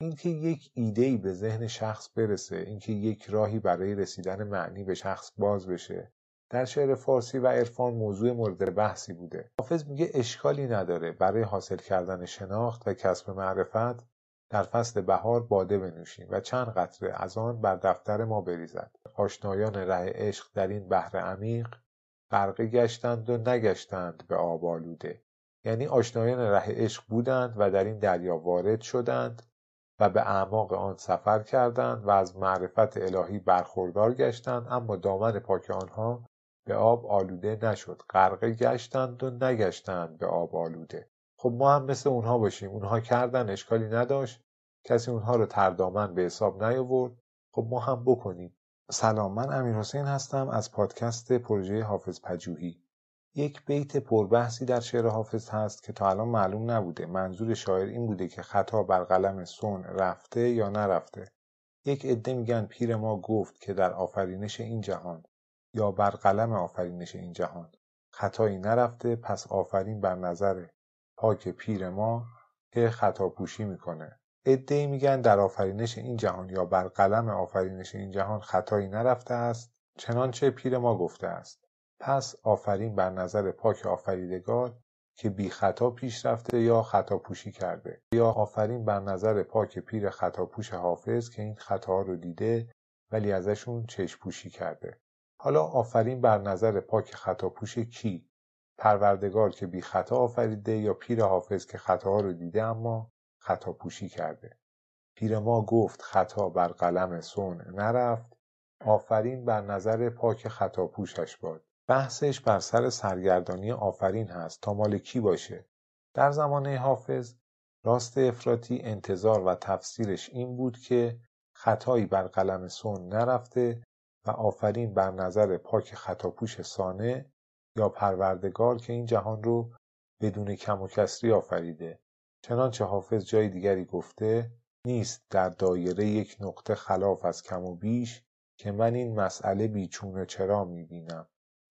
اینکه یک ایده‌ای به ذهن شخص برسه اینکه یک راهی برای رسیدن معنی به شخص باز بشه. در شعر فارسی و عرفان موضوع مورد بحثی بوده. حافظ میگه اشکالی نداره برای حاصل کردن شناخت و کسب معرفت در فصل بهار باده بنوشیم و چند قطره از آن بر دفتر ما بریزد. آشنایان ره عشق در این بحر عمیق غرقه گشتند و نگشتند به آب آلوده. یعنی آشنایان ره عشق بودند و در این دریا وارد شدند و به اعماق آن سفر کردند و از معرفت الهی برخوردار گشتند اما دامن پاک آنها به آب آلوده نشد. غرقه گشتند و نگشتند به آب آلوده. خب ما هم مثل اونها باشیم. اونها کردن اشکالی نداشت. کسی اونها رو تردامن به حساب نیاورد. خب ما هم بکنیم. سلام من امیر حسین هستم از پادکست پروژه حافظ پجوهی یک بیت پربحثی در شعر حافظ هست که تا الان معلوم نبوده. منظور شاعر این بوده که خطا بر قلم سون رفته یا نرفته. یک عده میگن پیر ما گفت که در آفرینش این جهان یا بر قلم آفرینش این جهان. خطایی نرفته پس آفرین بر نظر پاک پیر ما که خطا پوشی می‌کنه. ادعی میگن در آفرینش این جهان یا بر قلم آفرینش این جهان خطایی نرفته است چنانچه پیر ما گفته است. پس آفرین بر نظر پاک آفریدگار که بی خطا پیش رفته یا خطا پوشی کرده. یا آفرین بر نظر پاک پیر خطا پوش حافظ که این خطا رو دیده ولی ازشون چشم پوشی کرده. حالا آفرین بر نظر پاک خطا پوش کی؟ پروردگار که بی خطا آفریده یا پیر حافظ که خطاها رو دیده اما خطا پوشی کرده؟ پیر ما گفت خطا بر قلم سون نرفت. آفرین بر نظر پاک خطا پوشش باد. بحثش بر سر سرگردانی آفرین هست تا مال کی باشه. در زمانه حافظ راست افراطی انتظار و تفسیرش این بود که خطایی بر قلم سون نرفته و آفرین بر نظر پاک خطاپوش سانه یا پروردگار که این جهان رو بدون کم و کسری آفریده. چنانچه حافظ جای دیگری گفته نیست در دایره یک نقطه خلاف از کم و بیش که من این مسئله بیچون چرا می‌بینم.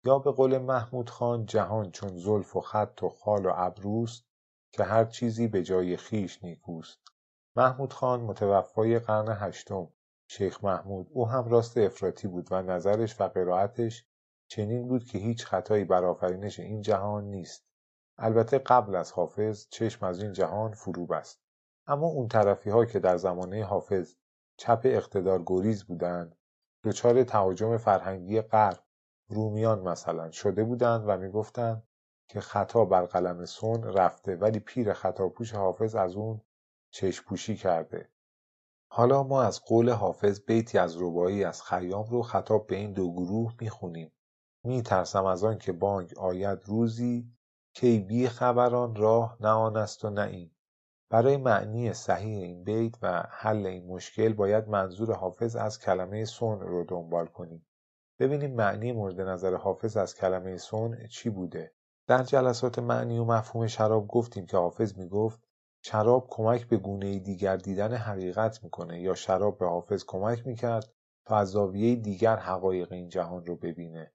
یا به قول محمود خان جهان چون زلف و خط و خال و ابروست که هر چیزی به جای خیش نیکوست. محمود خان متوفای قرن هشتم. شیخ محمود او هم راست افراطی بود و نظرش و قرائتش چنین بود که هیچ خطایی بر آفرینش این جهان نیست. البته قبل از حافظ چشم از این جهان فرو بست. اما اون طرفی ها که در زمانه حافظ چپ اقتدار گریز بودند دچار تهاجم فرهنگی غرب رومیان مثلا شده بودند و می‌گفتند که خطا بر قلم سون رفته ولی پیر خطاپوش حافظ از اون چشپوشی کرده. حالا ما از قول حافظ بیتی از ربایی از خیام رو خطاب به این دو گروه می‌خونیم. میترسم از آن که بانگ آید روزی کی بی خبران راه نه آن است و نه این. برای معنی صحیح این بیت و حل این مشکل باید منظور حافظ از کلمه سون رو دنبال کنیم. ببینیم معنی مورد نظر حافظ از کلمه سون چی بوده. در جلسات معنی و مفهوم شراب گفتیم که حافظ می‌گفت شراب کمک به گونه دیگر دیدن حقیقت می‌کنه یا شراب به حافظ کمک می‌کرد تا از زاویه دیگر حقایق این جهان رو ببینه.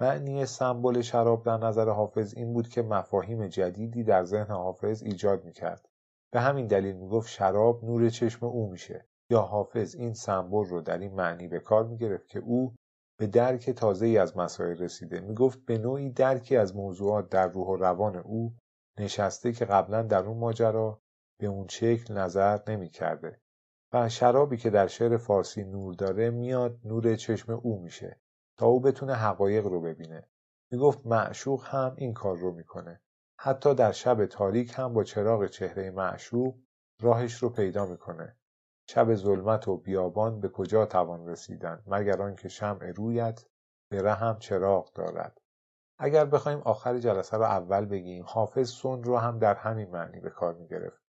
معنی سمبل شراب در نظر حافظ این بود که مفاهیم جدیدی در ذهن حافظ ایجاد می‌کرد. به همین دلیل می‌گفت شراب نور چشم او میشه. یا حافظ این سمبل رو در این معنی به کار می‌گرفت که او به درک تازه ای از مسائل رسیده. می‌گفت به نوعی درکی از موضوعات در روح و روان او نشسته که قبلا در اون ماجرا به اون شکل نظر نمی کرده و شرابی که در شعر فارسی نور داره میاد نور چشم او میشه تا او بتونه حقایق رو ببینه. می‌گفت معشوق هم این کار رو می‌کنه. حتی در شب تاریک هم با چراغ چهره معشوق راهش رو پیدا می‌کنه. شب ظلمت و بیابان به کجا توان رسیدن مگر آنکه شمع رویت به رهم چراغ دارد. اگر بخوایم آخر جلسه رو اول بگیم حافظ سن رو هم در همین معنی به کار می‌گرفت.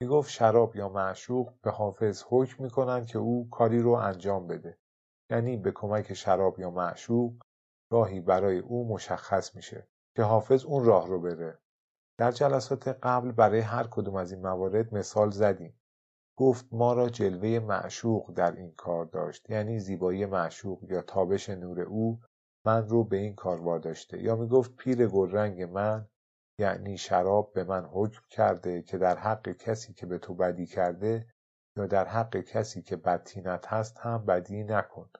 می‌گفت شراب یا معشوق به حافظ حکم می‌کنند که او کاری رو انجام بده. یعنی به کمک شراب یا معشوق راهی برای او مشخص میشه که حافظ اون راه رو بره. در جلسات قبل برای هر کدوم از این موارد مثال زدیم. گفت ما را جلوه معشوق در این کار داشت یعنی زیبایی معشوق یا تابش نور او من رو به این کار واداشته. یا می‌گفت پیر گلرنگ من یعنی شراب به من حکم کرده که در حق کسی که به تو بدی کرده یا در حق کسی که بدتینت هست هم بدی نکن.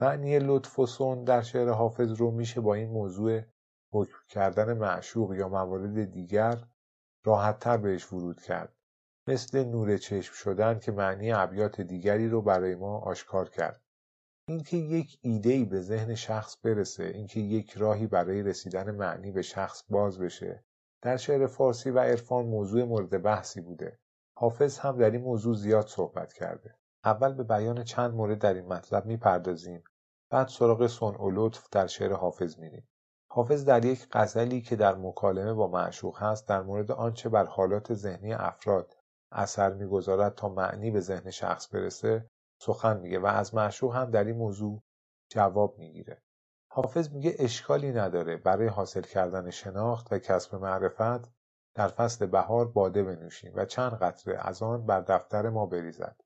معنی لطف و سن در شعر حافظ رو میشه با این موضوع حکم کردن معشوق یا موارد دیگر راحتتر بهش ورود کرد. مثل نور چشم شدن که معنی ابیات دیگری رو برای ما آشکار کرد. اینکه یک ایده‌ای به ذهن شخص برسه اینکه یک راهی برای رسیدن معنی به شخص باز بشه در شعر فارسی و عرفان موضوع مورد بحثی بوده. حافظ هم در این موضوع زیاد صحبت کرده. اول به بیان چند مورد در این مطلب می‌پردازیم بعد سراغ صنع و لطف در شعر حافظ میریم. حافظ در یک غزلی که در مکالمه با معشوق هست در مورد آنچه بر حالات ذهنی افراد اثر می‌گذارد تا معنی به ذهن شخص برسه سخن میگه و از معشوق هم در این موضوع جواب می‌گیره. حافظ میگه اشکالی نداره. برای حاصل کردن شناخت و کسب معرفت در فصل بهار باده بنوشیم و چند قطره از آن بر دفتر ما بریزد.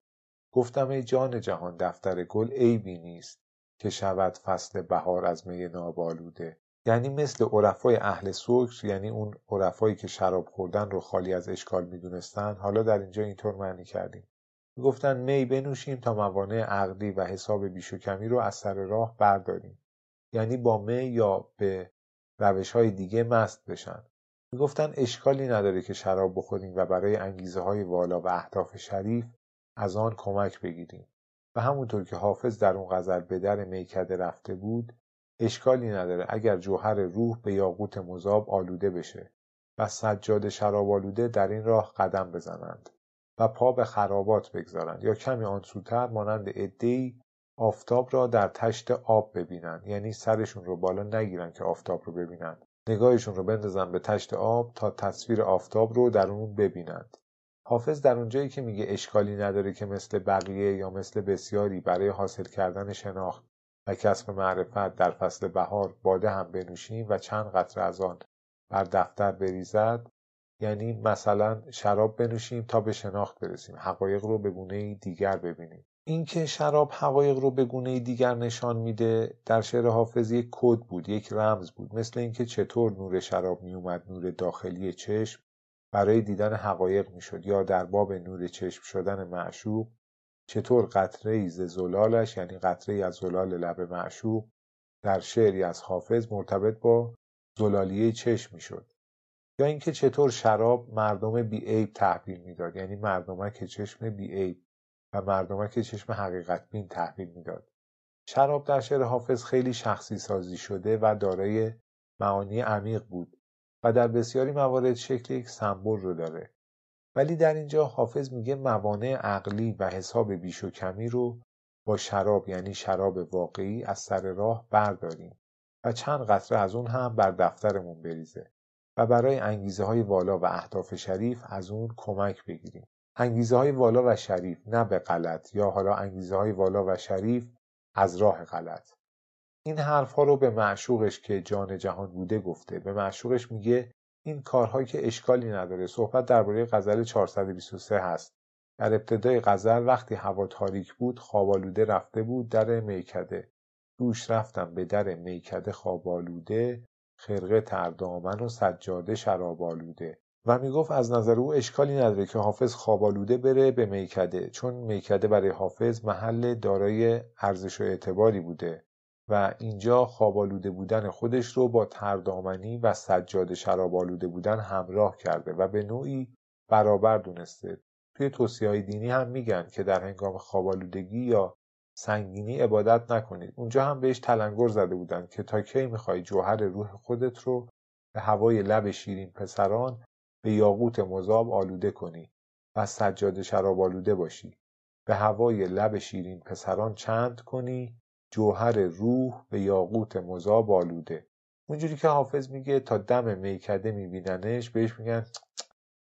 گفتم ای جان جهان دفتر گل عیبی نیست که شود فصل بهار از می نابالوده. یعنی مثل عرفای اهل سکر یعنی اون عرفایی که شراب خوردن رو خالی از اشکال می‌دونستن. حالا در اینجا اینطور معنی کردیم. گفتن می بنوشیم تا موانع عقلی و حساب بیش و کمی رو از سر راه برداریم. یعنی با می یا به روش های دیگه مست بشن. می‌گفتن اشکالی نداره که شراب بخوریم و برای انگیزه های والا و اهداف شریف از آن کمک بگیریم. و همونطور که حافظ در اون غزل به در میکده رفته بود اشکالی نداره. اگر جوهر روح به یاقوت مذاب آلوده بشه و سجاد شراب آلوده در این راه قدم بزنند و پا به خرابات بگذارند یا کمی آن سوتر مانند عدهای آفتاب را در تشت آب ببینند. یعنی سرشون رو بالا نگیرن که آفتاب رو ببینند. نگاهشون رو بندازن به تشت آب تا تصویر آفتاب رو در اون ببینند. حافظ در اونجایی که میگه اشکالی نداره که مثل بقیه یا مثل بسیاری برای حاصل کردن شناخت کسب معرفت در فصل بهار باده هم بنوشیم و چند قطره از آن بر دفتر بریزد. یعنی مثلا شراب بنوشیم تا به شناخت برسیم. حقایق رو به گونه دیگر ببینیم. اینکه شراب حقایق رو به گونه دیگر نشان میده در شعر حافظ یک کد بود یک رمز بود. مثل اینکه چطور نور شراب میومد نور داخلی چشم برای دیدن حقایق می‌شد یا در باب نور چشم شدن معشوق چطور قطره ای ز زلالش یعنی قطره ای از زلال لب معشوق در شعری از حافظ مرتبط با زلالیه چشم می‌شد؟ یا اینکه چطور شراب مردم بیعیب تحویل می‌داد؟ یعنی مردمک چشم بیعیب و مردمک چشم حقیقت بین تحویل می‌داد. شراب در شعر حافظ خیلی شخصی سازی شده و دارای معانی عمیق بود و در بسیاری موارد شکل یک سمبل رو داره. ولی در اینجا حافظ میگه موانع عقلی و حساب بیش و کمی رو با شراب یعنی شراب واقعی از سر راه برداریم و چند قطره از اون هم بر دفترمون بریزه و برای انگیزه های والا و اهداف شریف از اون کمک بگیریم. انگیزه های والا و شریف نه به غلط یا حالا انگیزه های والا و شریف از راه غلط. این حرفها رو به معشوقش که جان جهان بوده گفته. به معشوقش میگه این کارهایی که اشکالی نداره. صحبت درباره غزل 423 هست. در ابتدای غزل وقتی هوا تاریک بود خوابالوده رفته بود در میکده. دوش رفتم به در میکده خوابالوده خرقه تردامن و سجاده شراب آلوده و می‌گفت از نظر او اشکالی نداره که حافظ خوابالوده بره به میکده چون میکده برای حافظ محل دارای ارزش و اعتباری بوده. و اینجا خوابالوده بودن خودش رو با تردامنی و سجاد شراب آلوده بودن همراه کرده و به نوعی برابر دونسته. توی توصیه های دینی هم میگن که در هنگام خوابالودگی یا سنگینی عبادت نکنید. اونجا هم بهش تلنگر زده بودن که تا کی می‌خوای جوهر روح خودت رو به هوای لب شیرین پسران به یاقوت مذاب آلوده کنی و سجاد شراب آلوده باشی. به هوای لب شیرین پسران چند کنی جوهر روح به یاقوت مذاب آلوده اونجوری که حافظ میگه تا دم میکده میبیننش بهش میگن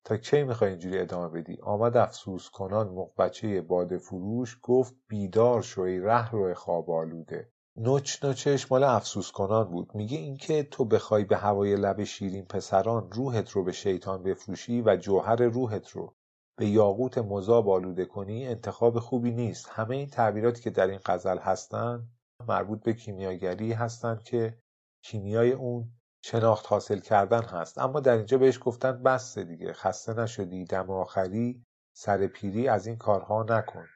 تا کی می‌خوای اینجوری ادامه بدی؟ آمد افسوس کنان مقبچه باد فروش گفت بیدار شوی ره رو خواب آلوده. نوچ نوچش مال افسوس کنان بود. میگه اینکه تو بخوای به هوای لب شیرین پسران روحت رو به شیطان بفروشی و جوهر روحت رو به یاقوت مذاب آلوده کنی انتخاب خوبی نیست. همه این تعبیراتی که در این غزل هستن مربوط به کیمیاگری هستند که کیمیای اون شناخت حاصل کردن هست. اما در اینجا بهش گفتن بسته دیگه خسته نشدی دم آخری سر پیری از این کارها نکن.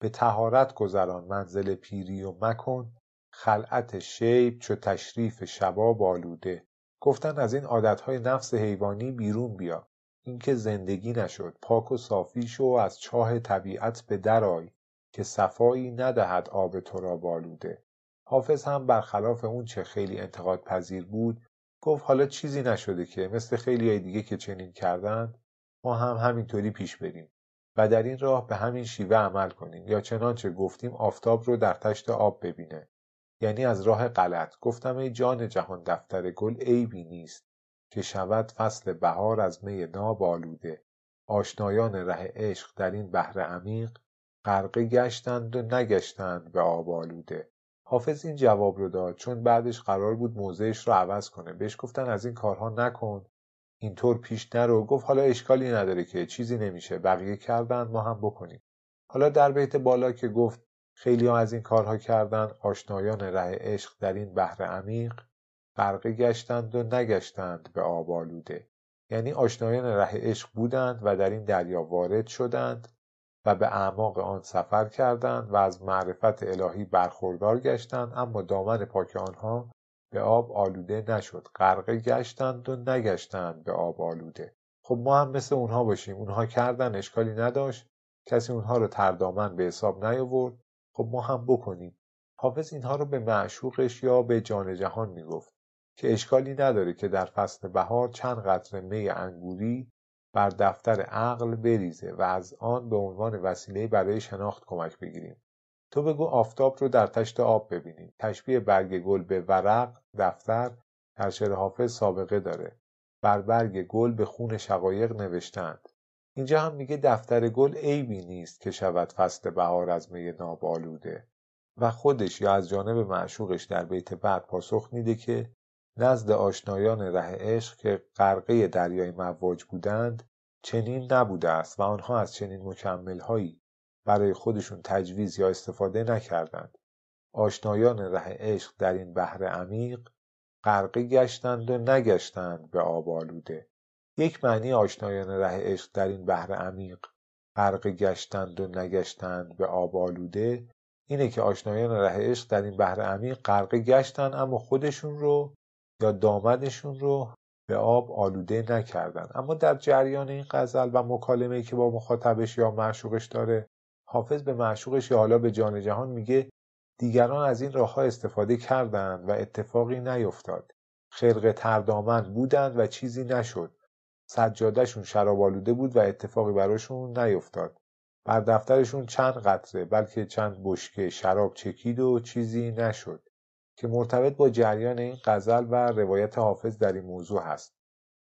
به تهارت گذران منزل پیری و مکن. خلعت شیب چو تشریف شباب آلوده. گفتن از این عادتهای نفس حیوانی بیرون بیا. اینکه زندگی نشد. پاک و صافی شو از چاه طبیعت به درآی که صفایی ندهد آب تو را بالوده. حافظ هم برخلاف اون چه خیلی انتقاد پذیر بود گفت حالا چیزی نشده که مثل خیلی های دیگه که چنین کردند ما هم همینطوری پیش بریم و در این راه به همین شیوه عمل کنیم یا چنانچه گفتیم آفتاب رو در تشت آب ببینه. یعنی از راه غلط. گفتم ای جان جهان دفتر گل عیبی نیست که شود فصل بهار از می ناب آلوده. آشنایان ره عشق در این بحر عمیق غرقه گشتند و نگشتند به آب آلوده. حافظ این جواب رو داد چون بعدش قرار بود موضعش رو عوض کنه. بهش گفتن از این کارها نکن. اینطور پیش نرو. گفت حالا اشکالی نداره که چیزی نمیشه. بقیه کردن ما هم بکنیم. حالا در بیت بالا که گفت خیلی از این کارها کردن آشنایان ره عشق در این بحر عمیق غرقه گشتند و نگشتند به آب آلوده. یعنی آشنایان ره عشق بودند و در این دریا وارد شدند. و به اعماق آن سفر کردند و از معرفت الهی برخوردار گشتند اما دامن پاک آنها به آب آلوده نشد. غرقه گشتند و نگشتند به آب آلوده. خب ما هم مثل اونها باشیم. اونها کردن اشکالی نداشت. کسی اونها رو تردامن به حساب نیاورد. خب ما هم بکنیم. حافظ اینها رو به معشوقش یا به جان جهان می‌گفت که اشکالی نداره که در فصل بهار چند قطره می انگوری بر دفتر عقل بریزه و از آن به عنوان وسیله برای شناخت کمک بگیریم. تو بگو آفتاب رو در تشت آب ببینیم. تشبیه برگ گل به ورق دفتر در شعر حافظ سابقه داره. بر برگ گل به خون شقایق نوشتند. اینجا هم میگه دفتر گل عیبی نیست که شود فصل بهار از می ناب آلوده و خودش یا از جانب معشوقش در بیت بعد پاسخ میده که نزد آشنایان ره عشق که غرقه دریای مواج بودند چنین نبوده است و آنها از چنین مکملهایی برای خودشون تجویز یا استفاده نکردند. آشنایان ره عشق در این بحر عمیق غرقه گشتند و نگشتند به آب آلوده. یک معنی آشنایان ره عشق در این بحر عمیق غرقه گشتند و نگشتند به آب آلوده اینه که آشنایان ره عشق در این بحر عمیق غرقه گشتن اما خودشون رو یا دامدشون رو به آب آلوده نکردن. اما در جریان این غزل و مکالمه که با مخاطبش یا معشوقش داره حافظ به معشوقش یا حالا به جان جهان میگه دیگران از این راه ها استفاده کردند و اتفاقی نیفتاد. خرق تردامن بودند و چیزی نشد. سجادهشون شراب آلوده بود و اتفاقی براشون نیفتاد. بر دفترشون چند قطره بلکه چند بشکه شراب چکید و چیزی نشد. که مرتبط با جریان این غزل و روایت حافظ در این موضوع هست.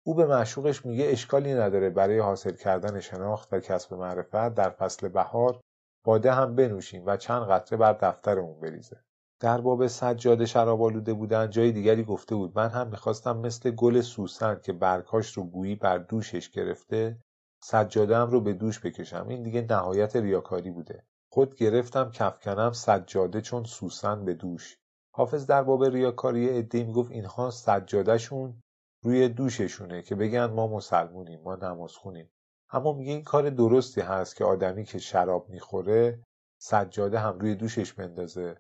او به معشوقش میگه اشکالی نداره برای حاصل کردن شناخت و کسب معرفت در فصل بهار باده هم بنوشیم و چند قطره بر دفترمون بریزه. در باب سجاده شراب آلوده بودن جای دیگری گفته بود من هم می‌خواستم مثل گل سوسن که برکاش رو گویی بر دوشش گرفته سجادم رو به دوش بکشم. این دیگه نهایت ریاکاری بوده. خود گرفتم کفکنم سجاده چون سوسن به دوش. حافظ در باب ریاکاری عدهای می‌گفت اینها سجادهشون روی دوششونه که بگن ما مسلمونیم ما نماز خونیم. اما میگه این کار درستی هست که آدمی که شراب می‌خوره سجاده هم روی دوشش بندازه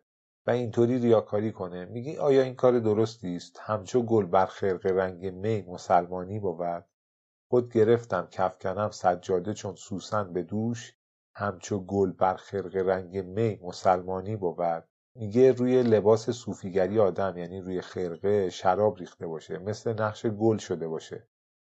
و اینطوری ریاکاری کنه. میگه آیا این کار درستی است؟ همچو گل بر خرق رنگ می مسلمانی بود. خود گرفتم کفکنم سجاده چون سوسن به دوش. همچو گل بر خرق رنگ می مسلمانی بود. میگه روی لباس صوفیگری آدم یعنی روی خرقه شراب ریخته باشه مثل نقش گل شده باشه.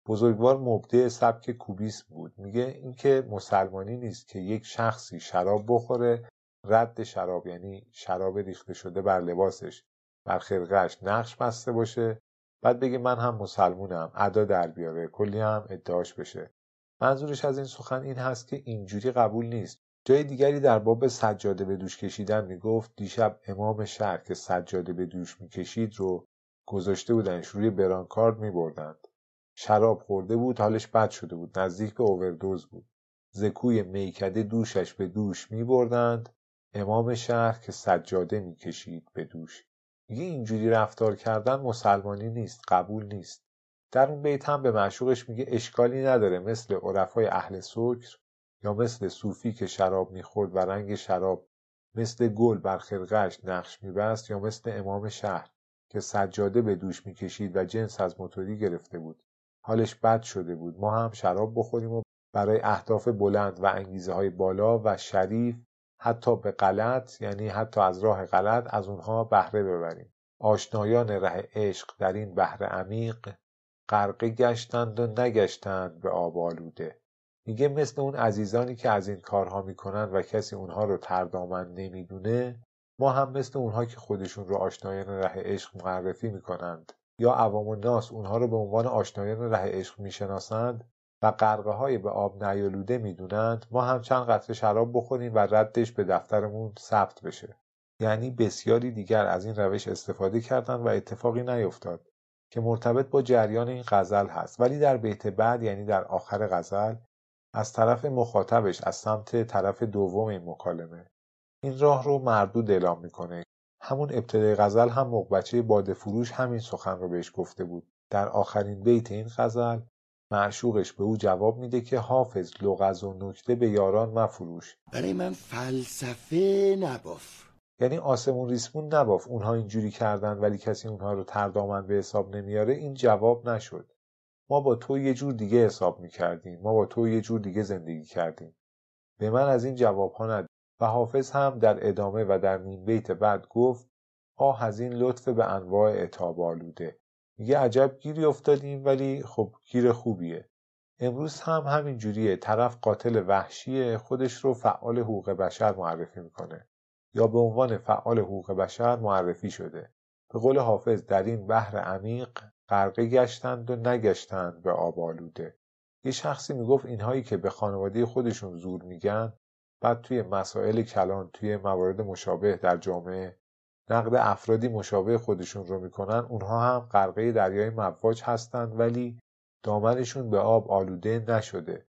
بزرگوار مبدع سبک کوبیسم بود. میگه اینکه مسلمانی نیست که یک شخصی شراب بخوره رد شراب یعنی شراب ریخته شده بر لباسش بر خرقهش نقش بسته باشه. بعد بگه من هم مسلمونم ادا در بیاره کلی هم ادعاش بشه. منظورش از این سخن این هست که اینجوری قبول نیست. جای دیگری در باب سجاده به دوش کشیدن می‌گفت دیشب امام شهر که سجاده به دوش می‌کشید رو گذاشته بودنش روی برانکارد میبردند. شراب خورده بود حالش بد شده بود نزدیک به اووردوز بود. زکوی میکده دوشش به دوش میبردند. امام شهر که سجاده می‌کشید به دوش. میگه اینجوری رفتار کردن مسلمانی نیست قبول نیست. در اون بیت هم به معشوقش میگه اشکالی نداره مثل عرفای اهل سکر. یا مثل صوفی که شراب می‌خورد و رنگ شراب مثل گل بر خرقهش نقش میبست یا مثل امام شهر که سجاده به دوش می‌کشید و جنس از موتوری گرفته بود. حالش بد شده بود. ما هم شراب بخوریم و برای اهداف بلند و انگیزه های بالا و شریف حتی به غلط یعنی حتی از راه غلط از اونها بهره ببریم. آشنایان ره عشق در این بحر عمیق غرقه گشتند و نگشتند به آب آلوده. میگه مثل اون عزیزانی که از این کارها می‌کنن و کسی اونها رو تردامن نمی‌دونه ما هم مثل اونها که خودشون رو آشنایان ره عشق معرفی می‌کنند. یا عوام الناس اونها رو به عنوان آشنایان ره عشق می‌شناسند و غرقه های به آب نیالوده می‌دونند ما هم چند قطره شراب بخوریم و ردش به دفترمون ثبت بشه. یعنی بسیاری دیگر از این روش استفاده کردند و اتفاقی نیفتاد که مرتبط با جریان این غزل هست. ولی در بیت بعد یعنی در آخر غزل از طرف مخاطبش از سمت طرف دوم این مکالمه. این راه رو مردود اعلام می‌کنه. همون ابتدای غزل هم مقبچه باده فروش همین سخن رو بهش گفته بود. در آخرین بیت این غزل معشوقش به او جواب میده که حافظ لغز و نکته به یاران مفروش. برای من فلسفه نباف. یعنی آسمون ریسمون نباف. اونها اینجوری کردن ولی کسی اونها رو تردامن به حساب نمیاره این جواب نشد. ما با تو یه جور دیگه حساب می‌کردیم. ما با تو یه جور دیگه زندگی کردیم. به من از این جواب ها ند. و حافظ هم در ادامه و در نیم بیت بعد گفت آه از این لطف به انواع اتاب آلوده. میگه عجب گیری افتادیم ولی خب گیر خوبیه. امروز هم همین جوریه طرف قاتل وحشیه خودش رو فعال حقوق بشر معرفی می‌کنه. یا به عنوان فعال حقوق بشر معرفی شده. به قول حافظ در این بحر عمیق غرقه گشتند و نگشتند به آب آلوده. یه شخصی می‌گفت اینهایی که به خانواده خودشون زور میگن بعد توی مسائل کلان توی موارد مشابه در جامعه نقد افرادی مشابه خودشون رو می‌کنن اونها هم غرقه دریای مواج هستند ولی دامنشون به آب آلوده نشده.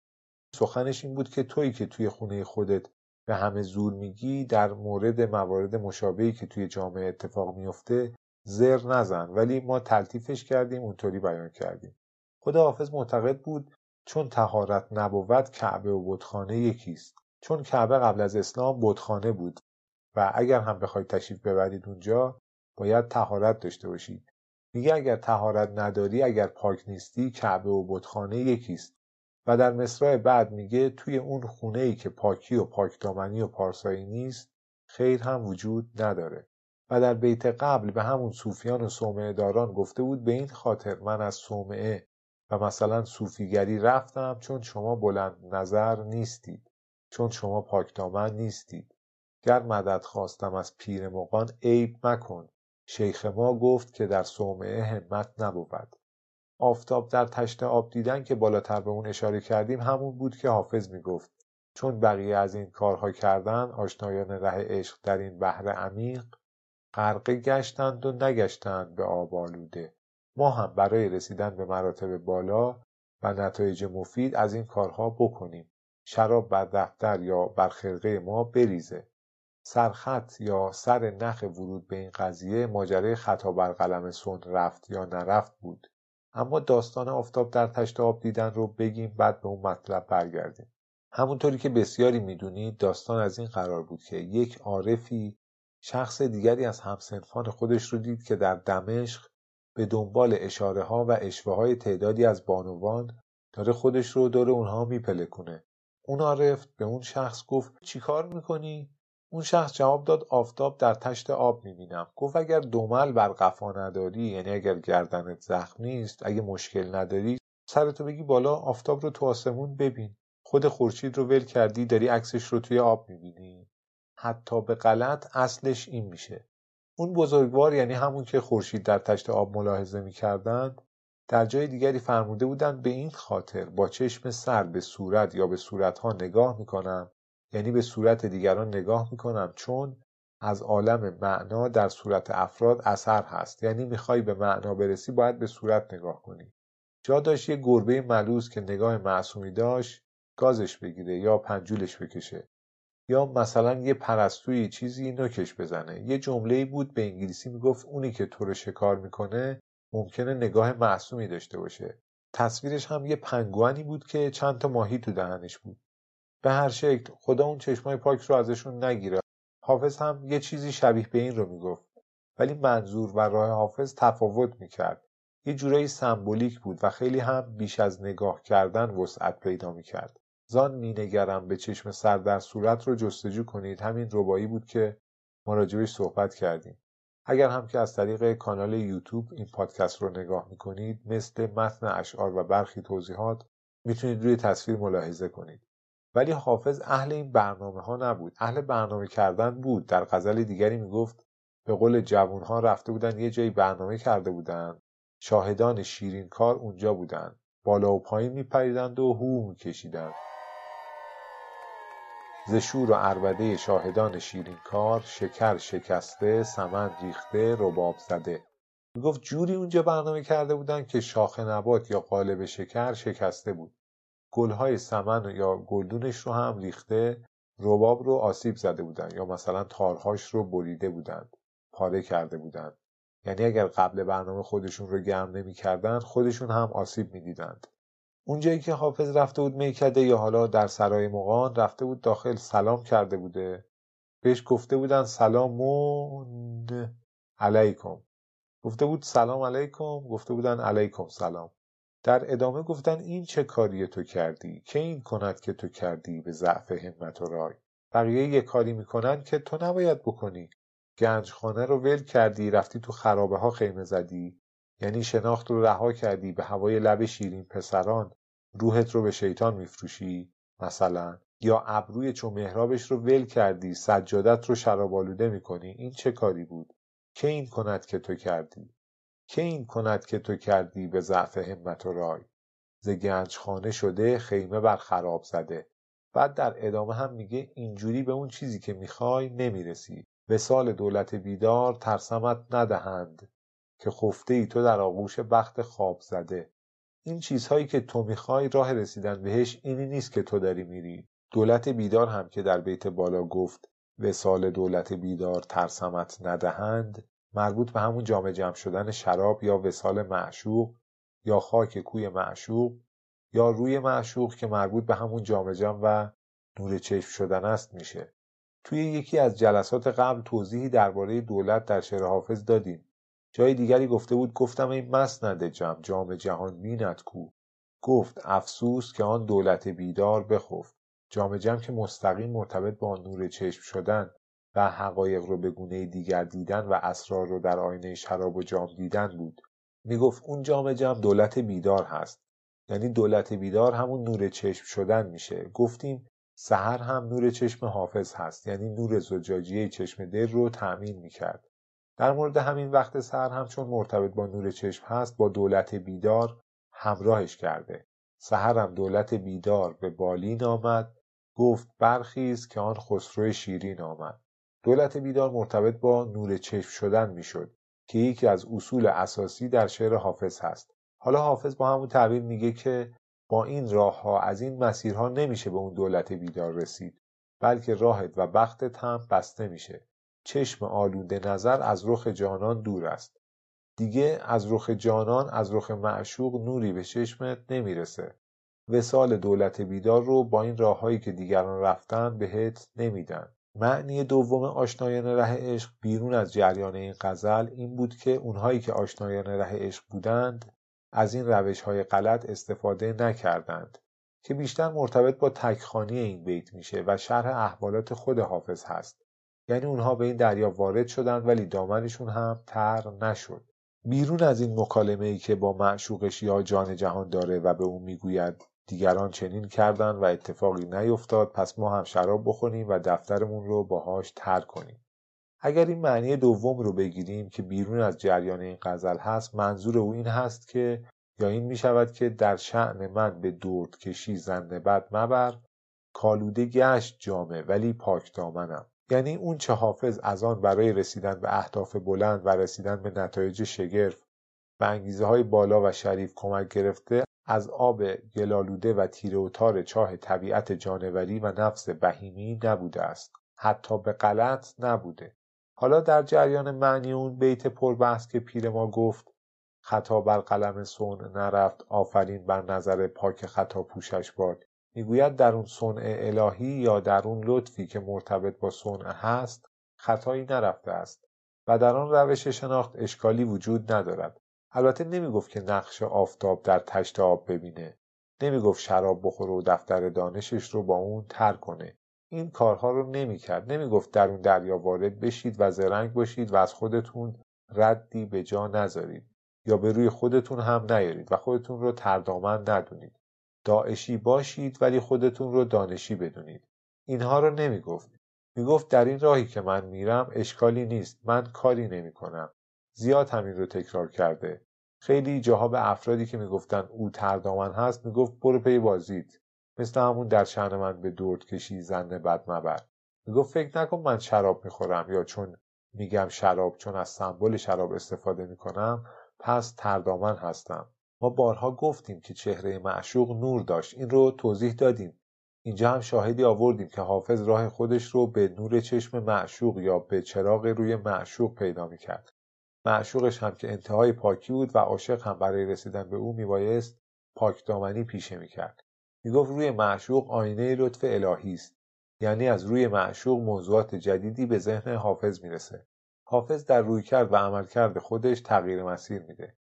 سخنش این بود که تویی که توی خونه خودت به همه زور میگی در مورد موارد مشابهی که توی جامعه اتفاق میفته زر نزن. ولی ما تلطیفش کردیم اونطوری بیان کردیم. خود حافظ معتقد بود چون تهارت نبود کعبه و بتخانه یکیست. چون کعبه قبل از اسلام بتخانه بود. و اگر هم بخواید تشریف ببرید اونجا باید تهارت داشته باشید. میگه اگر تهارت نداری اگر پاک نیستی کعبه و بتخانه یکیست. و در مصرع بعد میگه توی اون خونه ای که پاکی و پاکدامنی و پارسایی نیست خیر هم وجود نداره. و در بیت قبل به همون صوفیان و صومعه داران گفته بود به این خاطر من از صومعه و مثلا صوفیگری رفتم چون شما بلند نظر نیستید چون شما پاکدامن نیستید. گر مدد خواستم از پیر مغان عیب مکن. شیخ ما گفت که در صومعه همت نبود. آفتاب در تشت آب دیدن که بالاتر به اون اشاره کردیم همون بود که حافظ می‌گفت. چون بقیه از این کارها کردن آشنایان ره عشق در این بحر عمیق غرقه گشتند و نگشتند به آب آلوده. ما هم برای رسیدن به مراتب بالا و نتایج مفید از این کارها بکنیم. شراب بر دفتر یا بر خرقه ما بریزه. سرخط یا سر نخ ورود به این قضیه ماجرای خطا بر قلم سن رفت یا نرفت بود. اما داستان آفتاب در تشت آب دیدن رو بگیم بعد به اون مطلب برگردیم. همونطوری که بسیاری می‌دونید داستان از این قرار بود که یک عارفی شخص دیگری از همسنفان خودش رو دید که در دمشق به دنبال اشاره ها و اشوه های تعدادی از بانوان داره خودش رو دور اونها میپلکونه. اون عارف به اون شخص گفت چیکار می‌کنی؟ اون شخص جواب داد آفتاب در تشت آب می‌بینم. گفت اگر دومل بر قفا نداری یعنی اگر گردنت زخم نیست اگه مشکل نداری سرتو بگی بالا آفتاب رو تو آسمون ببین. خود خورشید رو ول کردی داری عکسش رو توی آب می‌بینی. حتی به غلط اصلش این میشه. اون بزرگوار یعنی همون که خورشید در تشت آب ملاحظه می‌کردند در جای دیگری فرموده بودند به این خاطر با چشم سر به صورت یا به صورتها نگاه می‌کنم یعنی به صورت دیگران نگاه می‌کنم چون از عالم معنا در صورت افراد اثر هست. یعنی می‌خوای به معنا برسی باید به صورت نگاه کنی. جا داشت یه گربه ملوز که نگاه معصومی داشت گازش بگیره یا پنجولش بکشه. یا مثلا یه پرستوی چیزی نوکش بزنه. یه جمله بود به انگلیسی می‌گفت اونی که تو رو شکار می‌کنه ممکنه نگاه معصومی داشته باشه. تصویرش هم یه پنگوانی بود که چند تا ماهی تو دهنش بود. به هر شکل خدا اون چشمای پاک رو ازشون نگیره حافظ هم یه چیزی شبیه به این رو می‌گفت. ولی منظور و راه حافظ تفاوت می‌کرد. یه جورایی سمبولیک بود و خیلی هم بیش از نگاه کردن وسعت پیدا می‌کرد. زان مینگرم به چشم سر در صورت رو جستجو کنید. همین ربایی بود که ما صحبت کردیم. اگر هم که از طریق کانال یوتیوب این پادکست رو نگاه می‌کنید مثل متن اشعار و برخی توضیحات می‌تونید روی تصویر ملاحظه کنید. ولی حافظ اهل این برنامه ها نبود. اهل برنامه کردن بود. در غزل دیگری می‌گفت به قول جوون ها رفته بودن یه جایی برنامه کرده بودن. شاهدان شیرین کار اونجا بودن. بالا و پایین میپریدند و هو میکشیدند. ز شور و عربده شاهدان شیرین کار شکر شکسته سمن ریخته رباب زده. می‌گفت جوری اونجا برنامه کرده بودن که شاخ نبات یا قالب شکر شکسته بود. گلهای سمن یا گلدونش رو هم ریخته رباب رو آسیب زده بودن یا مثلا تارهاش رو بریده بودند پاره کرده بودند یعنی اگر قبل برنامه خودشون رو گرم نمی‌کردند خودشون هم آسیب می‌دیدند. اونجایی که حافظ رفته بود میکده یا حالا در سرای مغان رفته بود داخل سلام کرده بوده. بهش گفته بودن سلامون علیکم. گفته بود سلام علیکم گفته بودن علیکم سلام. در ادامه گفتن این چه کاری تو کردی؟ که این کند که تو کردی به ضعف همت و رای؟ بقیه یه کاری می‌کنن که تو نباید بکنی. گنجخانه رو ول کردی رفتی تو خرابه ها خیمه زدی. یعنی شناخت رو رها کردی به هوای لب شیرین پسران روحت رو به شیطان میفروشی مثلا. یا ابروی چو مهرابش رو ول کردی سجادت رو شراب آلوده می‌کنی. این چه کاری بود؟ که این کند که تو کردی؟ که این کند که تو کردی به ضعف همت و رای؟ ز گنجخانه شده خیمه بر خراب زده. بعد در ادامه هم میگه اینجوری به اون چیزی که می‌خوای نمی‌رسی. وسال دولت بیدار ترسمت ندهند. که خفته ای تو در آغوش بخت خواب زده. این چیزهایی که تو می‌خوای راه رسیدن بهش اینی نیست که تو داری میری. دولت بیدار هم که در بیت بالا گفت وسال دولت بیدار ترسمت ندهند مربوط به همون جام جمع شدن شراب یا وسال معشوق یا خاک کوی معشوق یا روی معشوق که مربوط به همون جام جمع و نور چشم شدن است میشه. توی یکی از جلسات قبل توضیحی درباره دولت در شعر حافظ دادیم. جای دیگری گفته بود گفتم این مسند جمع جام جهان مینت کو. گفت افسوس که آن دولت بیدار بخفت. جام جمع که مستقیم مرتبط با نور چشم شدن و حقایق رو به گونه دیگر دیدن و اسرار رو در آینه شراب و جام دیدن بود. می‌گفت اون جام جمع دولت بیدار هست. یعنی دولت بیدار همون نور چشم شدن میشه. گفتیم سحر هم نور چشم حافظ هست. یعنی نور زجاجیه چشم دل رو تأمین می‌کرد. در مورد همین وقت سحر هم چون مرتبط با نور چشم هست با دولت بیدار همراهش کرده. سحر هم دولت بیدار به بالین آمد گفت برخیز که آن خسرو شیرین آمد. دولت بیدار مرتبط با نور چشم شدن می‌شد که یکی از اصول اساسی در شعر حافظ هست. حالا حافظ با همون تعبیر میگه که با این راه ها از این مسیرها نمیشه به اون دولت بیدار رسید بلکه راهت و بختت هم بسته میشه. چشم آلوده نظر از رخ جانان دور است. دیگه از رخ جانان از رخ معشوق نوری به چشمت نمی‌رسه. وسال دولت بیدار رو با این راههایی که دیگران رفتن بهت نمیدن. معنی دوم آشنایان ره عشق بیرون از جریان این غزل این بود که اونهایی که آشنایان ره عشق بودند از این روش های غلط استفاده نکردند که بیشتر مرتبط با تکخانی این بیت میشه و شرح احوالات خود حافظ هست. یعنی اونها به این دریا وارد شدند ولی دامنشون هم تر نشد. بیرون از این مکالمه ای که با معشوقش یا جان جهان داره و به اون می‌گوید دیگران چنین کردن و اتفاقی نیفتاد پس ما هم شراب بخوریم و دفترمون رو باهاش تر کنیم. اگر این معنی دوم رو بگیریم که بیرون از جریان این غزل هست منظور او این هست که یا این می شود که در شعن من به درد کشی زن بد مبر کالوده گشت جامه ولی پاک دامنم. یعنی اون چه حافظ از آن برای رسیدن به اهداف بلند و رسیدن به نتایج شگرف و انگیزه های بالا و شریف کمک گرفته از آب گلالوده و تیره و تار چاه طبیعت جانوری و نفس بهیمی نبوده است. حتی به غلط نبوده. حالا در جریان معنی اون بیت پربحث که پیر ما گفت خطا بر قلم سون نرفت آفرین بر نظر پاک خطا پوشش باد. می‌گوید در اون صنع الهی یا در اون لطفی که مرتبط با صنع هست خطایی نرفته است و در آن روش شناخت اشکالی وجود ندارد. البته نمی‌گفت که نقش آفتاب در تشت آب ببینه. نمی‌گفت شراب بخوره و دفتر دانشش رو با اون تر کنه. این کارها رو نمی‌کرد. نمی‌گفت در اون دریا وارد بشید و زرنگ باشید و از خودتون ردی به جا نذارید یا به روی خودتون هم نیارید و خودتون رو تردامن ندونید. داعشی باشید ولی خودتون رو دانشی بدونید. اینها رو نمی‌گفت. می‌گفت در این راهی که من میرم اشکالی نیست. من کاری نمی‌کنم. زیاد همین رو تکرار کرده. خیلی جاها به افرادی که می‌گفتن او تردامن هست می‌گفت برو پی بازید مثل همون در شهن من به دورد کشی زن بد مبر. می‌گفت فکر نکن من شراب می‌خورم یا چون میگم شراب چون از سمبل شراب استفاده می‌کنم پس تردامن هستم. ما بارها گفتیم که چهره معشوق نور داشت. این رو توضیح دادیم. اینجا هم شاهدی آوردیم که حافظ راه خودش رو به نور چشم معشوق یا به چراغ روی معشوق پیدا می‌کرد. معشوقش هم که انتهای پاکی بود و عاشق هم برای رسیدن به او میبایست پاکدامنی پیشه می‌کرد. می‌گفت روی معشوق آینه لطف الهی است. یعنی از روی معشوق موضوعات جدیدی به ذهن حافظ می‌رسه. حافظ در رویکرد و عملکرد خودش تغییر مسیر میده.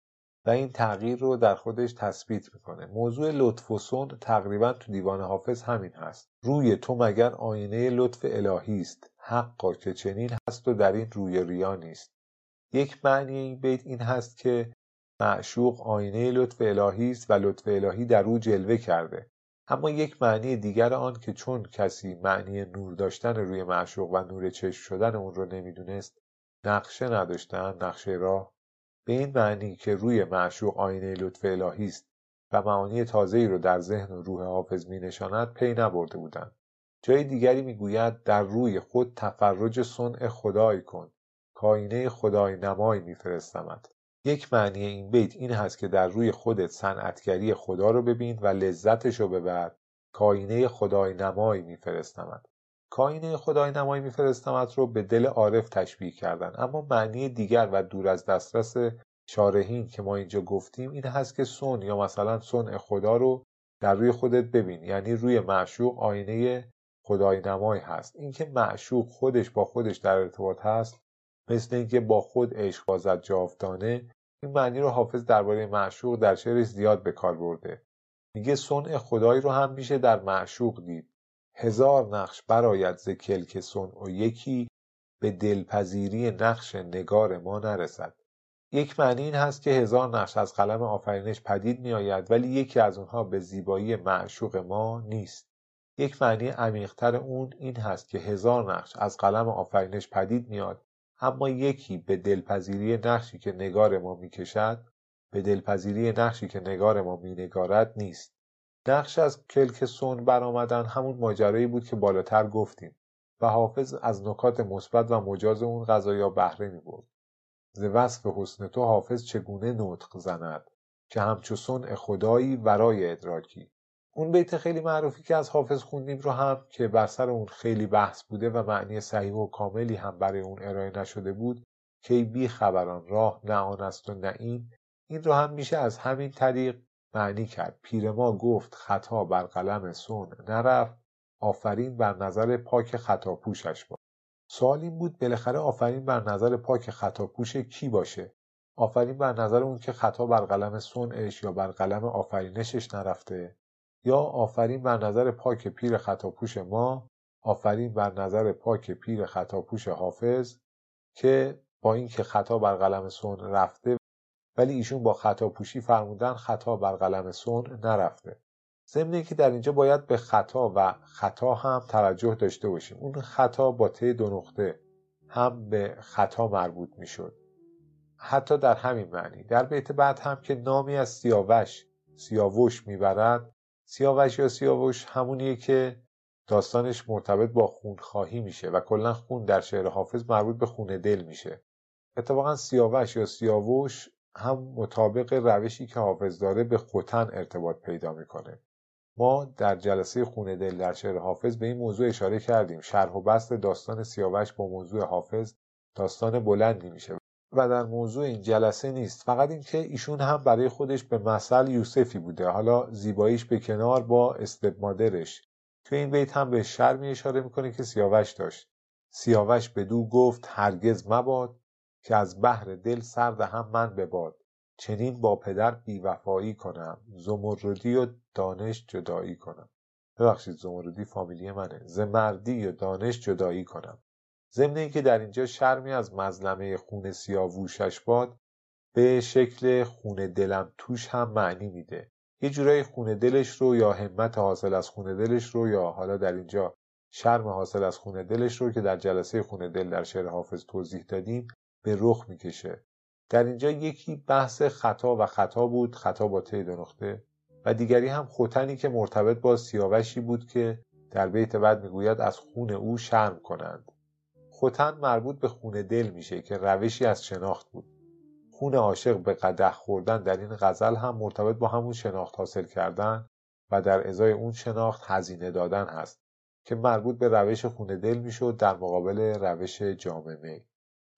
و این تغییر رو در خودش تثبیت می‌کنه. موضوع لطف و سن تقریبا تو دیوان حافظ همین هست. روی تو مگر آینه لطف الهی است؟ حقا که چنین هست و در این روی ریا نیست. یک معنی این بیت این هست که معشوق آینه لطف الهی است و لطف الهی در او جلوه کرده. اما یک معنی دیگر آن که چون کسی معنی نور داشتن روی معشوق و نور چشم شدن اون رو نمی‌دونست نقشه نداشتن نقشه راه به این معنی که روی معشوق آینه لطف الهی است و معانی تازه‌ای رو در ذهن و روح حافظ می نشاند پی نبرده بودند. جای دیگری می‌گوید در روی خود تفرج صنع خدای کن کاینه خدای نمای میفرستمت. یک معنی این بیت این هست که در روی خودت صنعتگری خدا رو ببین و لذتش رو ببر کاینه خدای نمای میفرستمت. کاینه خدای نمای میفرستمت رو به دل عارف تشبیه کردن. اما معنی دیگر و دور از دسترس شارحین که ما اینجا گفتیم این هست که سن یا مثلا سن خدا رو در روی خودت ببین. یعنی روی معشوق آینه خدای نمای هست. اینکه معشوق خودش با خودش در ارتباط هست مثل اینکه با خود عشق بازد جاودانه این معنی رو حافظ درباره معشوق در شعرش زیاد به کار برده. میگه صنع خدایی رو هم میشه در معشوق دید. هزار نقش براید ز کلک صنع و یکی به دلپذیری نقش نگار ما نرسد. یک معنی این هست که هزار نقش از قلم آفرینش پدید میآید ولی یکی از اونها به زیبایی معشوق ما نیست. یک معنی عمیقتر اون این هست که هزار نقش از قلم آفرینش پدید میاد اما یکی به دلپذیری نقشی که نگار ما می‌کشد به دلپذیری نقشی که نگار ما مینگارد نیست. نقش از کلک سون برآمدن همون ماجرایی بود که بالاتر گفتیم و حافظ از نکات مثبت و مجاز اون قضایا بهره می‌برد ز وصف حسن تو حافظ چگونه نطق زند که همچو صنع خدایی ورای ادراکی؟ اون بیت خیلی معروفی که از حافظ خوندیم رو هم که بر سر اون خیلی بحث بوده و معنی صحیح و کاملی هم برای اون ارائه نشده بود که بی خبران راه نه آن است و نه این این رو هم میشه از همین طریق معنی کرد. پیر ما گفت خطا بر قلم سون نرفت. آفرین بر نظر پاک خطا پوشش باد. سوال این بود بالاخره آفرین بر نظر پاک خطا پوش کی باشه؟ آفرین بر نظر اون که خطا بر قلم سونش یا بر قلم آفرینشش نرفته؟ یا آفرین بر نظر پاک پیر خطاپوش ما؟ آفرین بر نظر پاک پیر خطاپوش حافظ که با اینکه خطا بر قلم سون رفته ولی ایشون با خطاپوشی فرمودن خطا بر قلم سون نرفته. ضمن که در اینجا باید به خطا و خطا هم توجه داشته باشیم. اون خطا با ت دو نقطه هم به خطا مربوط می‌شد. حتی در همین معنی. در بیت بعد هم که نامی از سیاوش سیاوش می‌برد سیاوش یا سیاوش همونیه که داستانش مرتبط با خونخواهی میشه و کلا خون در شعر حافظ مربوط به خون دل میشه. اتفاقا سیاوش یا سیاوش هم مطابق روشی که حافظ داره به خوتن ارتباط پیدا می‌کنه. ما در جلسه خون دل در شعر حافظ به این موضوع اشاره کردیم. شرح و بست داستان سیاوش با موضوع حافظ داستان بلندی میشه و در موضوع این جلسه نیست. فقط اینکه ایشون هم برای خودش به مثل یوسفی بوده. حالا زیباییش به کنار با استبمادرش توی این بیت هم به شرمی اشاره می‌کنه که سیاوش داشت. سیاوش به دو گفت هرگز مباد. که از بحر دل سرد هم من بباد. چنین با پدر بیوفایی کنم. زمردی و دانش جدایی کنم. ببخشید زمردی فامیلی منه. ز و دانش جدایی کنم. ضمن که در اینجا شرمی از مظلمه خون سیاووشش باد به شکل خون دلم توش هم معنی میده. یه جورایی خون دلش رو یا همت حاصل از خون دلش رو یا حالا در اینجا شرم حاصل از خون دلش رو که در جلسه خون دل در شعر حافظ توضیح دادیم به رخ می‌کشه. در اینجا یکی بحث خطا و خطا بود خطا با ته نقطه. و دیگری هم خوتنی که مرتبط با سیاوشی بود که در بیت بعد می‌گوید از خون او شرم کنند. خوتن مربوط به خون دل میشه که روشی از شناخت بود. خون عاشق به قدح خوردن در این غزل هم مرتبط با همون شناخت حاصل کردن و در ازای اون شناخت هزینه دادن هست که مربوط به روش خون دل می‌شد در مقابل روش جامعه.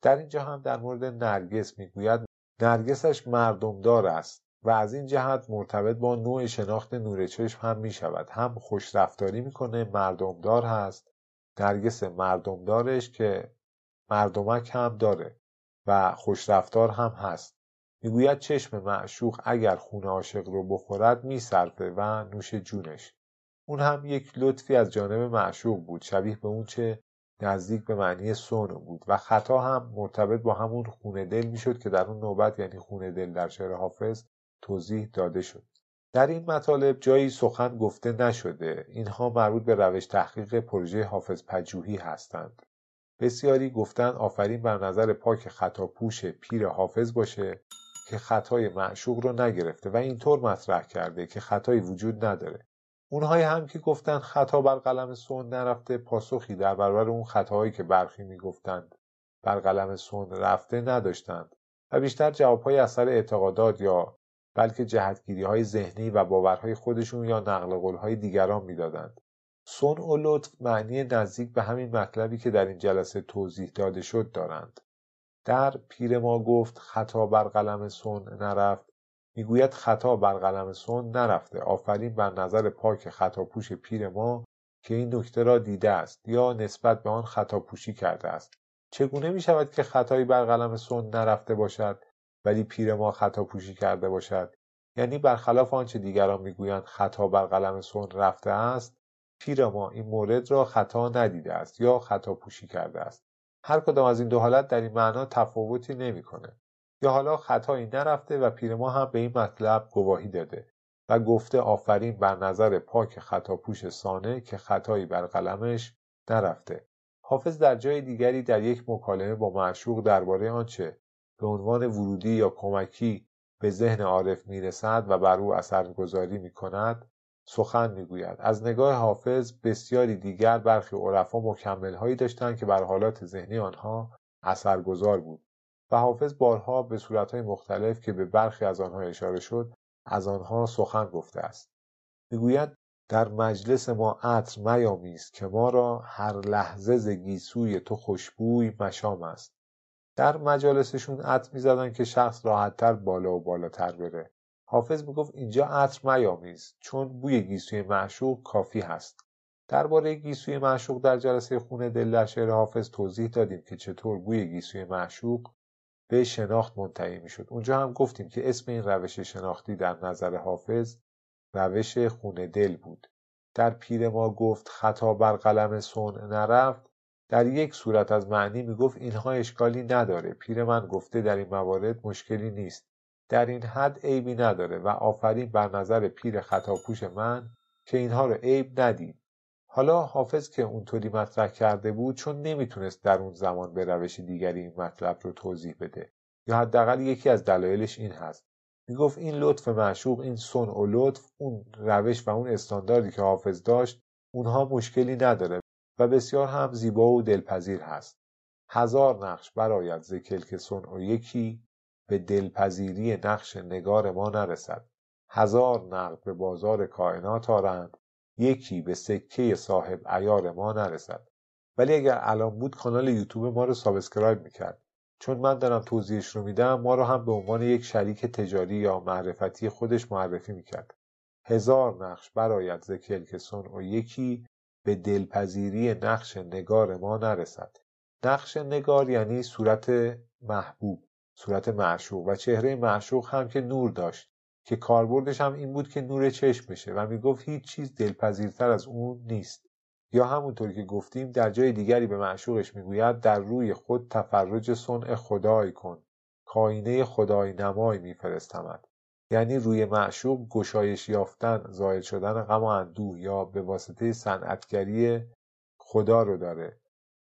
در اینجا هم در مورد نرگس می‌گوید نرگسش مردمدار است و از این جهت مرتبط با نوع شناخت نور چشم هم می شود هم خوش رفتاری می‌کنه مردمدار هست. نرگس مردمدارش که مردمک هم داره و خوش رفتار هم هست. می‌گوید چشم معشوق اگر خون عاشق رو بخورد میصرفه و نوش جونش. اون هم یک لطفی از جانب معشوق بود. شبیه به اون چه نزدیک به معنی سون بود و خطا هم مرتبط با همون خونه دل می‌شد که در اون نوبت یعنی خونه دل در شعر حافظ توضیح داده شد. در این مطالب جایی سخن گفته نشده. اینها مربوط به روش تحقیق پروژه حافظ پجوهی هستند. بسیاری گفتن آفرین بر نظر پاک خطا پوش پیر حافظ باشه که خطای معشوق رو نگرفته و اینطور مطرح کرده که خطایی وجود نداره. اونهایی هم که گفتن خطا بر قلم سون نرفته پاسخی در برابر اون خطاهایی که برخی می‌گفتند بر قلم سون رفته نداشتند و بیشتر جوابهای اثر اعتقادات یا بلکه جهتگیری های ذهنی و باورهای خودشون یا نقل قولهای دیگران می‌دادند. سون و لطف معنی نزدیک به همین مطلبی که در این جلسه توضیح داده شد دارند. در پیر ما گفت خطا بر قلم سون نرفت می‌گوید خطا بر قلم سون نرفته آفرین بر نظر پاک خطاپوش پیر ما که این نکته را دیده است یا نسبت به آن خطا پوشی کرده است. چگونه می شود که خطایی بر قلم سون نرفته باشد ولی پیر ما خطا پوشی کرده باشد؟ یعنی برخلاف آنچه دیگران می‌گویند خطا بر قلم سون رفته است پیر ما این مورد را خطا ندیده است یا خطا پوشی کرده است. هر کدام از این دو حالت در این معنا تفاوتی نمی‌کنه. یا حالا خطایی نرفته و پیر ما هم به این مطلب گواهی داده و گفته آفرین بر نظر پاک خطاپوش سانه که خطایی بر قلمش نرفته. حافظ در جای دیگری در یک مکالمه با معشوق درباره آنچه به عنوان ورودی یا کمکی به ذهن عارف می‌رسد و بر او اثرگذاری می‌کند سخن می‌گوید. از نگاه حافظ بسیاری دیگر برخی عرفا مکملهایی داشتند که بر حالات ذهنی آنها اثرگذار بود. و حافظ بارها به صورتهای مختلف که به برخی از آنها اشاره شد از آنها سخن گفته است. می‌گوید در مجلس ما عطر میامیز که ما را هر لحظه ز گیسوی تو خوشبوی مشام است. در مجالسشون عطر می‌زدن که شخص راحتتر بالا و بالاتر بره. حافظ می‌گفت اینجا عطر میامیز چون بوی گیسوی معشوق کافی هست. درباره گیسوی معشوق در جلسه خونه دل در شعر حافظ توضیح دادیم که چطور بوی گیسوی معشوق به شناخت منتهی می‌شد. اونجا هم گفتیم که اسم این روش شناختی در نظر حافظ روش خونه دل بود. در پیر ما گفت خطا بر قلم سون نرفت. در یک صورت از معنی می‌گفت اینها اشکالی نداره. پیر من گفته در این موارد مشکلی نیست. در این حد عیبی نداره و آفرین بر نظر پیر خطاپوش من که اینها رو عیب ندید. حالا حافظ که اونطوری مطرح کرده بود چون نمی‌تونست در اون زمان به روش دیگری این مطلب رو توضیح بده. یا حداقل یکی از دلایلش این هست. می‌گفت این لطف معشوق این سن و لطف اون روش و اون استانداردی که حافظ داشت اونها مشکلی نداره و بسیار هم زیبا و دلپذیر هست. هزار نقش براید ز کلک صنع و یکی به دلپذیری نقش نگار ما نرسد. هزار نقد به بازار کائنات آرند. یکی به سکه صاحب عیار ما نرسد. ولی اگر الان بود کانال یوتیوب ما رو subscribe می‌کرد. چون من دارم توضیحش رو میدم ما رو هم به عنوان یک شریک تجاری یا معرفتی خودش معرفی می‌کرد. هزار نقش برایت ز کلک و یکی به دلپذیری نقش نگار ما نرسد. نقش نگار یعنی صورت محبوب صورت معشوق و چهره معشوق هم که نور داشت. که کاربردش هم این بود که نور چشم بشه و می‌گفت هیچ چیز دلپذیرتر از اون نیست. یا همونطور که گفتیم در جای دیگری به معشوقش می‌گوید در روی خود تفرج صنع خدای کن. کاینه خدای نمای میفرستمد یعنی روی معشوق گشایش یافتن زایل شدن غم و اندوه یا به واسطه صنعتگری خدا رو داره.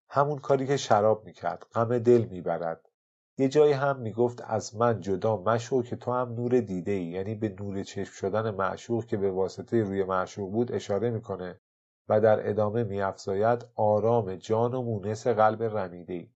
همون کاری که شراب می‌کرد غم دل می‌برد. یه جایی هم می‌گفت از من جدا مشو که تو هم نور دیده ای یعنی به نور چشم شدن معشوق که به واسطه روی معشوق بود اشاره می‌کنه و در ادامه میافزاید آرام جان و مونس قلب رمیده ای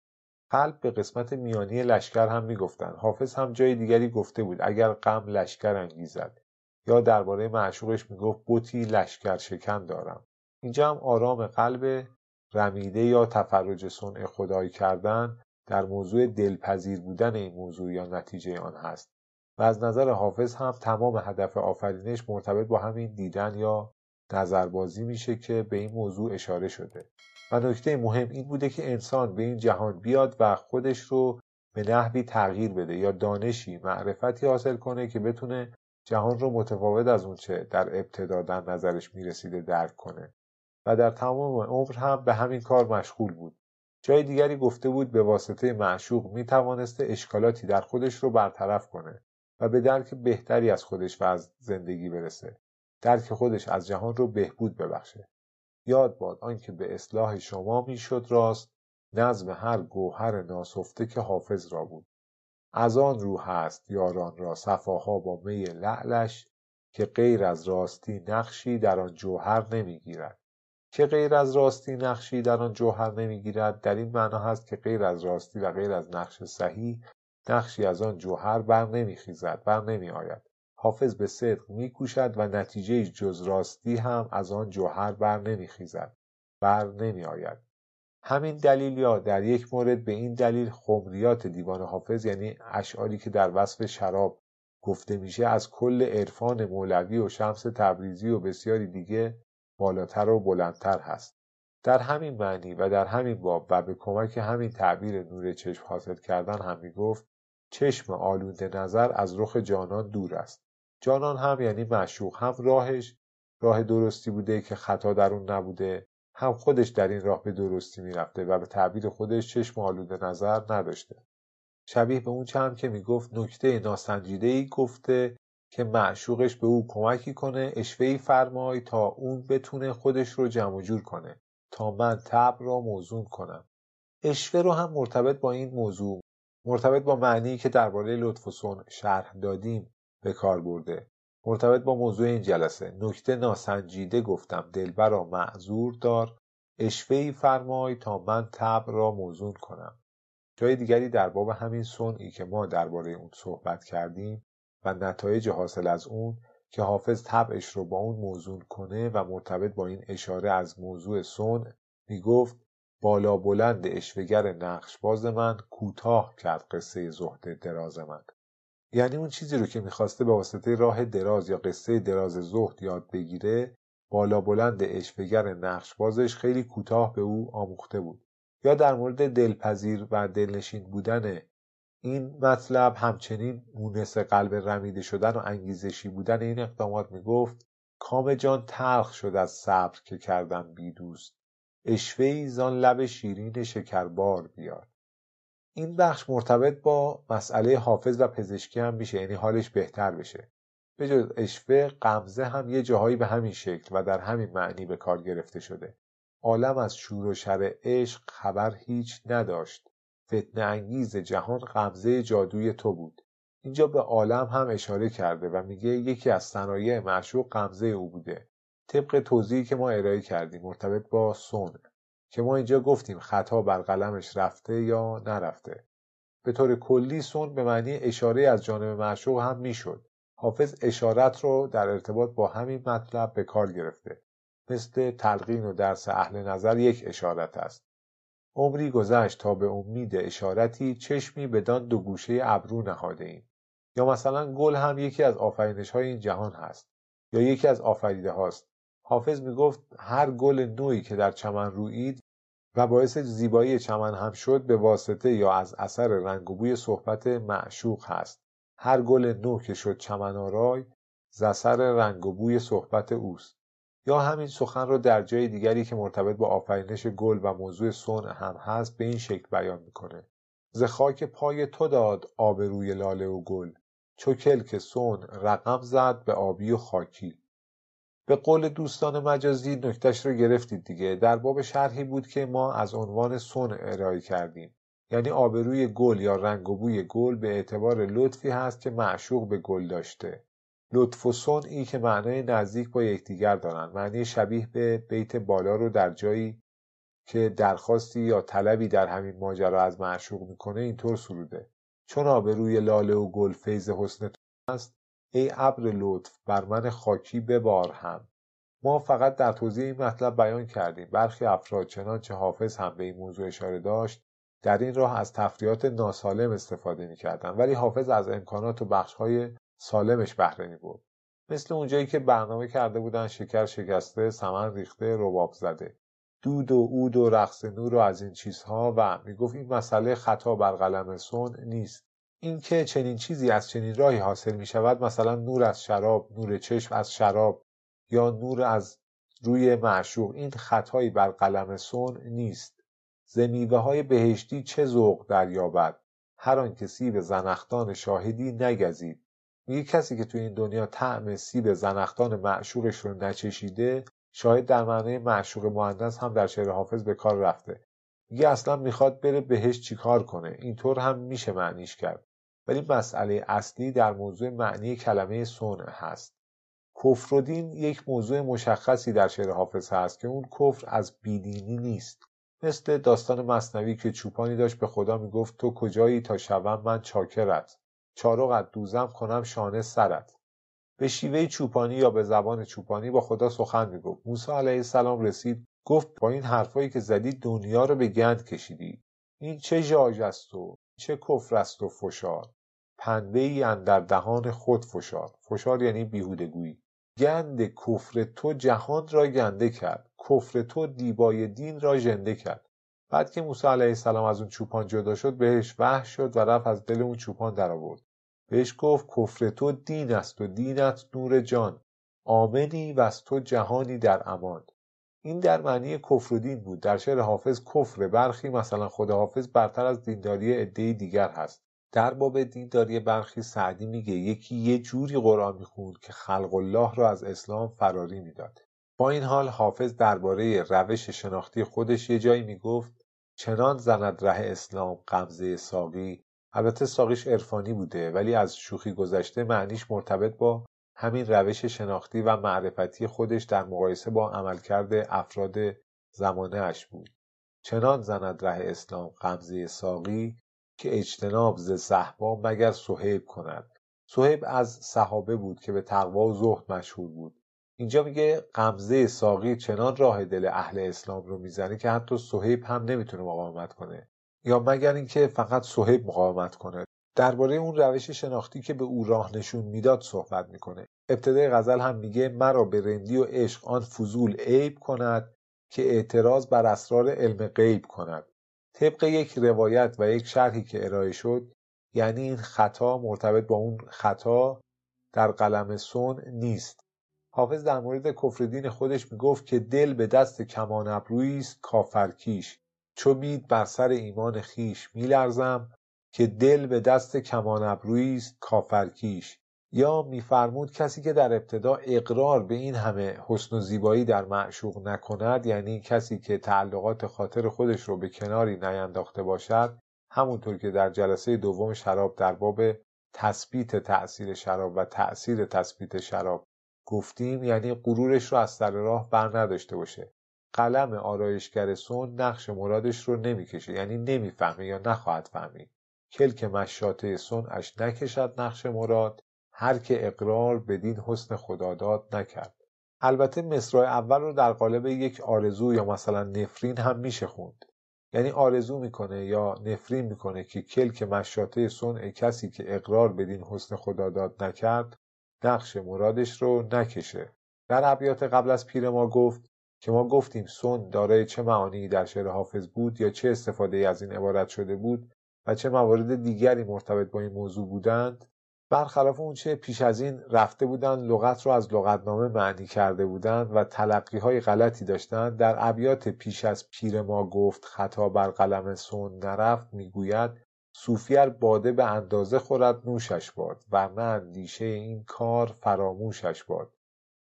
قلب به قسمت میانی لشکر هم می‌گفتند حافظ هم جای دیگری گفته بود اگر غم لشکر انگیزد. یا درباره معشوقش می‌گفت بوتی لشکر شکن دارم. اینجا هم آرام قلب رمیده یا تفرج صنع خدایی کردن در موضوع دلپذیر بودن این موضوع یا نتیجه آن هست. و از نظر حافظ هم تمام هدف آفرینش مرتبط با همین دیدن یا نظربازی میشه که به این موضوع اشاره شده. و نکته مهم این بوده که انسان به این جهان بیاد و خودش رو به نحوی تغییر بده یا دانشی معرفتی حاصل کنه که بتونه جهان رو متفاوت از اونچه در ابتدا در نظرش می‌رسیده درک کنه. و در تمام عمر هم به همین کار مشغول بود. جای دیگری گفته بود به واسطه معشوق می توانسته اشکالاتی در خودش رو برطرف کنه و به درک بهتری از خودش و از زندگی برسه. درک خودش از جهان رو بهبود ببخشه. یاد باد آنکه به اصلاح شما می‌شد راست نظم هر گوهر ناسفته که حافظ را بود. از آن رو هست یاران را صفاها با می لعلش که غیر از راستی نقشی در آن جوهر نمی‌گیرد. که غیر از راستی نقشی در آن جوهر نمی‌گیرد؟ در این معنا هست که غیر از راستی و غیر از نقش صحیح نقشی از آن جوهر بر نمیخیزد بر نمیآید. حافظ به صدق میکوشد و نتیجه جز راستی هم از آن جوهر بر نمیخیزد بر نمیآید. همین دلیل یا در یک مورد به این دلیل خمریات دیوان حافظ یعنی اشعاری که در وصف شراب گفته میشه از کل عرفان مولوی و شمس تبریزی و بسیاری دیگه بالاتر و بلندتر هست. در همین معنی و در همین باب و به کمک همین تعبیر نور چشم حاصل کردن هم می گفت چشم آلوده نظر از رخ جانان دور است. جانان هم یعنی معشوق هم راهش. راه درستی بوده که خطا در اون نبوده. هم خودش در این راه به درستی می‌رفته و به تعبیر خودش چشم آلوده نظر نداشته. شبیه به اون هم که می‌گفت نکته ناسنجیده ای گفته که معشوقش به او کمکی کنه اشوهی فرمای تا اون بتونه خودش رو جمع جور کنه تا من تب را موزون کنم. اشوه رو هم مرتبط با این موضوع مرتبط با معنی که درباره لطف و سن شرح دادیم به کار برده. مرتبط با موضوع این جلسه. نکته ناسنجیده گفتم. دلبرا معذور دار. اشوهی فرمای تا من تب را موزون کنم. جای دیگری در باب همین سنی که ما درباره اون صحبت کردیم و نتایج حاصل از اون که حافظ طبعش رو با اون موزون کنه و مرتبط با این اشاره از موضوع سن می‌گفت بالا بلند اشوگر نقش باز من کوتاه کرد قصه زهد دراز من. یعنی اون چیزی رو که می‌خواسته به واسطه راه دراز یا قصه دراز زهد یاد بگیره بالا بلند اشوگر نقش بازش خیلی کوتاه به او آموخته بود. یا در مورد دلپذیر و دلنشین بودن این مطلب همچنین مونس قلب رمیده شدن و انگیزشی بودن این اقدامات می‌گفت کام جان تلخ شد از صبر که کردم بی دوست. اشوهی زان لب شیرین شکربار بیار. این بخش مرتبط با مسئله حافظ و پزشکی هم میشه یعنی حالش بهتر بشه. به جز اشوه قمزه هم یه جاهایی به همین شکل و در همین معنی به کار گرفته شده. عالم از شور و شر عشق خبر هیچ نداشت. فتنه انگیز جهان قبضه جادوی تو بود. اینجا به عالم هم اشاره کرده و میگه یکی از صنایع معشوق قمزه او بوده. طبق توضیحی که ما ارائه کردیم مرتبط با سون که ما اینجا گفتیم خطا بر قلمش رفته یا نرفته. به طور کلی سون به معنی اشاره از جانب معشوق هم می‌شد. حافظ اشارت رو در ارتباط با همین مطلب به کار گرفته. مثل تلقین و درس اهل نظر یک اشارت است. عمری گذشت تا به امید اشارتی چشمی بدان دو گوشه ابرو نهاده ایم. یا مثلا گل هم یکی از آفرینش های این جهان هست. یا یکی از آفریده هاست. حافظ می‌گفت هر گل نوعی که در چمن رویید و باعث زیبایی چمن هم شد به واسطه یا از اثر رنگ و بوی صحبت معشوق هست. هر گل نو که شد چمن آرای ز اثر رنگ و بوی صحبت اوست. یا همین سخن را در جای دیگری که مرتبط با آفرینش گل و موضوع صنع هم هست به این شکل بیان می‌کنه. ز خاک پای تو داد آبروی لاله و گل چو کلک صنع رقم زد به آبی و خاکی. به قول دوستان مجازی نکتش رو گرفتید دیگه. در باب شرحی بود که ما از عنوان صنع ارائه کردیم. یعنی آبروی گل یا رنگ و بوی گل به اعتبار لطفی هست که معشوق به گل داشته. لطف و صنعی که معنای نزدیک با یکدیگر دارند معنی شبیه به بیت بالا رو در جایی که درخواستی یا طلبی در همین ماجرا از معشوق می‌کنه اینطور سروده. چون آبروی لاله و گل فیض حسن است ای ابر لطف بر من خاکی ببار هم. ما فقط در توضیح این مطلب بیان کردیم. برخی افراد چنانچه حافظ هم به این موضوع اشاره داشت در این راه از تفریات ناسالم استفاده می‌کردن. ولی حافظ از امکانات و بخشهای سالمش بهره می‌برد مثل اونجایی که برنامه کرده بودن شکر شکسته سمن ریخته رباب زده. دود و عود و رقص نور و از این چیزها و می‌گفت این مسئله خطا بر قلم سون نیست. اینکه چنین چیزی از چنین راهی حاصل می شود مثلا نور از شراب نور چشم از شراب یا نور از روی معشوق این خطایی بر قلم سون نیست. زمیوه های بهشتی چه ذوق دریابد؟ هر آن که سیب زنختان شاهدی نگزید. میگه کسی که تو این دنیا طعم سیب زنختان معشوقش رو نچشیده شاید در معنای معشوق مهندس هم در شعر حافظ به کار رفته. میگه اصلا می‌خواد بره بهش چیکار کنه. اینطور هم میشه معنیش کرد. ولی مسئله اصلی در موضوع معنی کلمه صنع هست. کفر و دین یک موضوع مشخصی در شعر حافظ هست که اون کفر از بیدینی نیست. مثل داستان مصنوی که چوپانی داشت به خدا می‌گفت تو کجایی تا شوم من چاکرت؟ چارقت دوزم کنم شانه سرت. به شیوه چوپانی یا به زبان چوپانی با خدا سخن می‌گفت. موسی علیه السلام رسید گفت با این حرفایی که زدی دنیا رو به گند کشیدی. این چه ژاژ است و چه کفر است و فشار. پنبه ای اندر دهان خود فشار. فشار یعنی بیهودگویی. گند کفر تو جهان را گنده کرد. کفر تو دیبای دین را ژنده کرد. بعد که موسی علیه السلام از اون چوپان جدا شد بهش وحش شد و رفت از دل اون چوپان در آورد. بهش گفت کفر تو دین است و دینت نور جان. آمنی و از تو جهانی در امان. این در معنی کفر و دین بود. در شعر حافظ کفر برخی مثلا خود حافظ برتر از دینداری عدهای دیگر هست. در باب دینداری برخی سعدی میگه یکی یه جوری قرآن می‌خوند که خلق الله را از اسلام فراری می‌داد. با این حال حافظ درباره روش شناختی خودش یه جایی می‌گفت چنان زند ره اسلام قمزه ساقی. البته ساقیش عرفانی بوده ولی از شوخی گذشته معنیش مرتبط با همین روش شناختی و معرفتی خودش در مقایسه با عملکرد افراد زمانه اش بود. چنان زند ره اسلام قمزه ساقی که اجتناب ز صحبا مگر صهیب کند. صهیب از صحابه بود که به تقوا و زهد مشهور بود. اینجا میگه قمزه ساقی چنان راه دل اهل اسلام رو می‌زنه که حتی صهیب هم نمی‌تونه مقاومت کنه. یا مگر اینکه فقط صهیب مقاومت کنه. درباره اون روش شناختی که به او راه نشون می‌داد صحبت می‌کنه. ابتدای غزل هم میگه مرا به رندی و عشق آن فضول عیب کند که اعتراض بر اسرار علم غیب کند. طبق یک روایت و یک شرحی که ارائه شد یعنی این خطا مرتبط با اون خطا در قلم سون نیست. حافظ در مورد کفر دین خودش می‌گفت که دل به دست کمان ابرویی کافرکیش. چو بید بر سر ایمان خیش میلرزم که دل به دست کمان ابرویی کافرکیش. یا میفرمود کسی که در ابتدا اقرار به این همه حسن و زیبایی در معشوق نکند یعنی کسی که تعلقات خاطر خودش رو به کناری نینداخته باشد همونطور که در جلسه دوم شراب در باب تثبیت تأثیر شراب و تأثیر تثبیت شراب گفتیم یعنی غرورش رو از سر راه بر نداشته باشه. قلم آرایشگر سون نقش مرادش رو نمی‌کشه یعنی نمی‌فهمه یا نخواهد فهمید. کلک مشاطه اش نکشد نقش مراد هر که اقرار بدین حسن خداداد نکرد. البته مصرع اول رو در قالب یک آرزو یا مثلا نفرین هم میشه خوند. یعنی آرزو می‌کنه یا نفرین می‌کنه که کلک مشاطه صنع کسی که اقرار بدین حسن خداداد نکرد نقش مرادش رو نکشه. در ابیات قبل از پیر ما گفت که ما گفتیم سن دارای چه معانی در شعر حافظ بود یا چه استفاده از این عبارت شده بود و چه موارد دیگری مرتبط با این موضوع بودند. برخلاف اونچه پیش از این رفته بودند لغت رو از لغتنامه معنی کرده بودند و تلقی های غلطی داشتند. در ابیات پیش از پیر ما گفت خطا بر قلم سون نرفت می‌گوید صوفیر باده به اندازه خورد نوشش باد ورنه اندیشه این کار فراموشش باد.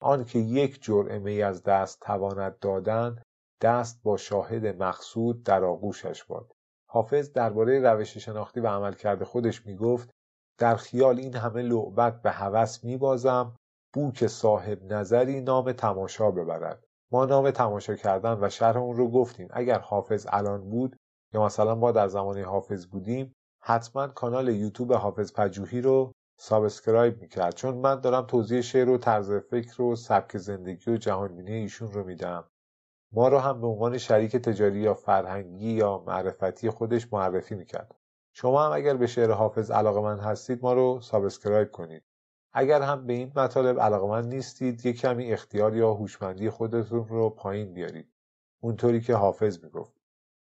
آنکه یک جرعه می از دست تواند دادن دست با شاهد مقصود در آغوشش باد. حافظ درباره روش شناختی و عملکرد خودش می‌گفت در خیال این همه لعبت به هوس میبازم بو که صاحب نظری نام تماشا ببرد. ما نام تماشا کردن و شرح اون رو گفتیم. اگر حافظ الان بود یا مثلا ما در زمان حافظ بودیم حتما کانال یوتیوب حافظ پژوهی رو subscribe می‌کرد. چون من دارم توضیح شعر و طرز فکر و سبک زندگی و جهانبینی ایشون رو میدم. ما رو هم به عنوان شریک تجاری یا فرهنگی یا معرفتی خودش معرفی می‌کرد. شما هم اگر به شعر حافظ علاقه‌مند هستید ما رو subscribe کنید. اگر هم به این مطالب علاقه‌مند نیستید یک کمی اختیار یا هوشمندی خودتون رو پایین بیارید. اونطوری که حافظ می‌گفت.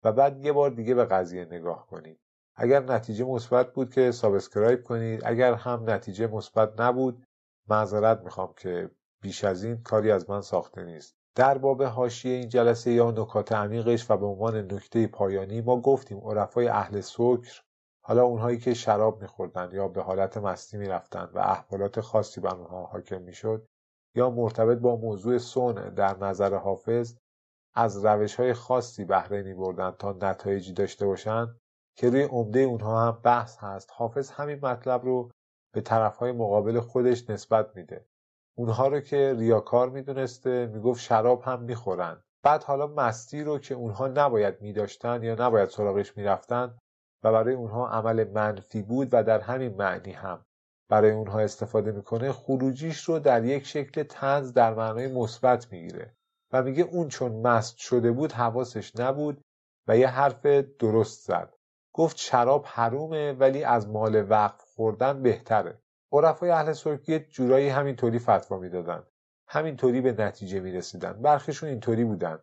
و بعد یه بار دیگه به قضیه نگاه کنید. اگر نتیجه مثبت بود که subscribe کنید. اگر هم نتیجه مثبت نبود معذرت می‌خوام که بیش از این کاری از من ساخته نیست. در باب حاشیه این جلسه یا نکات عمیقش و به عنوان نکته پایانی ما گفتیم عرفای اهل سکر. حالا اونهایی که شراب میخوردن یا به حالت مستی می‌رفتن و احوالات خاصی بر اونها حاکم می‌شد یا مرتبط با موضوع سون در نظر حافظ از روش های خاصی بهره می بردن تا نتایجی داشته باشند که روی عمده اونها هم بحث هست. حافظ همین مطلب رو به طرفهای مقابل خودش نسبت میده. اونها رو که ریاکار می‌دونسته می‌گفت شراب هم می‌خورن. بعد حالا مستی رو که اونها نباید میداشتن یا نباید سراغش می‌رفتن و برای اونها عمل منفی بود و در همین معنی هم. برای اونها استفاده می‌کنه خروجیش رو در یک شکل تنز در معنای مثبت می‌گیره و میگه اون چون مست شده بود حواسش نبود و یه حرف درست زد. گفت شراب حرومه ولی از مال وقف خوردن بهتره. عرفای اهل سرکی جورایی همینطوری فتوا می‌دادن. همینطوری به نتیجه می‌رسیدن. برخیشون اینطوری بودن.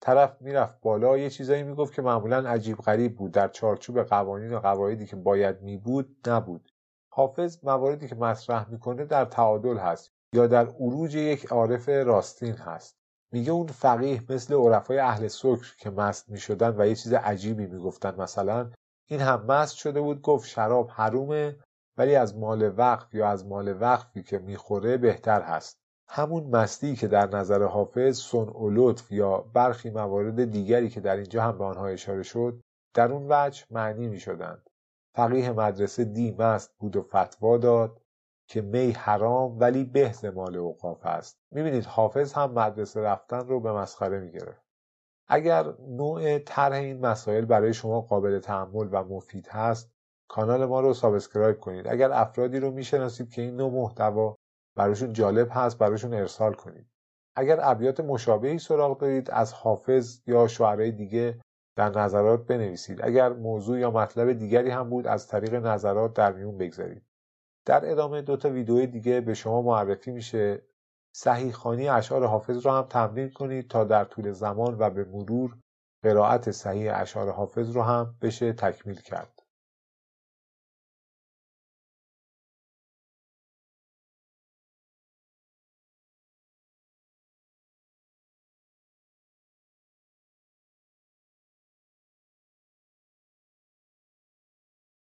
طرف می‌رفت بالا یه چیزایی می‌گفت که معمولا عجیب غریب بود. در چارچوب قوانین و قواعدی که باید میبود نبود. حافظ مواردی که مطرح می‌کنه در تعادل هست یا در عروج یک عارف راستین هست. میگه اون فقیه مثل عرفای اهل سکر که مست می‌شدن و یه چیز عجیبی می‌گفتن مثلا این هم مست شده بود گفت شراب حرومه ولی از مال وقف یا از مال وقفی که می‌خوره بهتر هست. همون مستی که در نظر حافظ سن و لطف یا برخی موارد دیگری که در اینجا هم به آنها اشاره شد در اون وجه معنی می شدند. فقیه مدرسه دی مست بود و فتوا داد که می حرام ولی به ز مال اوقاف است. می‌بینید حافظ هم مدرسه رفتن رو به مسخره می‌گرفت. اگر نوع طرح این مسائل برای شما قابل تحمل و مفید هست کانال ما رو subscribe کنید. اگر افرادی رو می‌شناسید که این نوع محتوا براشون جالب هست براشون ارسال کنید. اگر ابیات مشابهی سراغ دارید از حافظ یا شعرهای دیگه در نظرات بنویسید. اگر موضوع یا مطلب دیگری هم بود از طریق نظرات در میون بگذارید. در ادامه دو تا ویدیو دیگه به شما معرفی میشه. صحیح خانی اشعار حافظ رو هم تمرین کنید تا در طول زمان و به مرور قرائت صحیح اشعار حافظ رو هم بشه تکمیل کرد.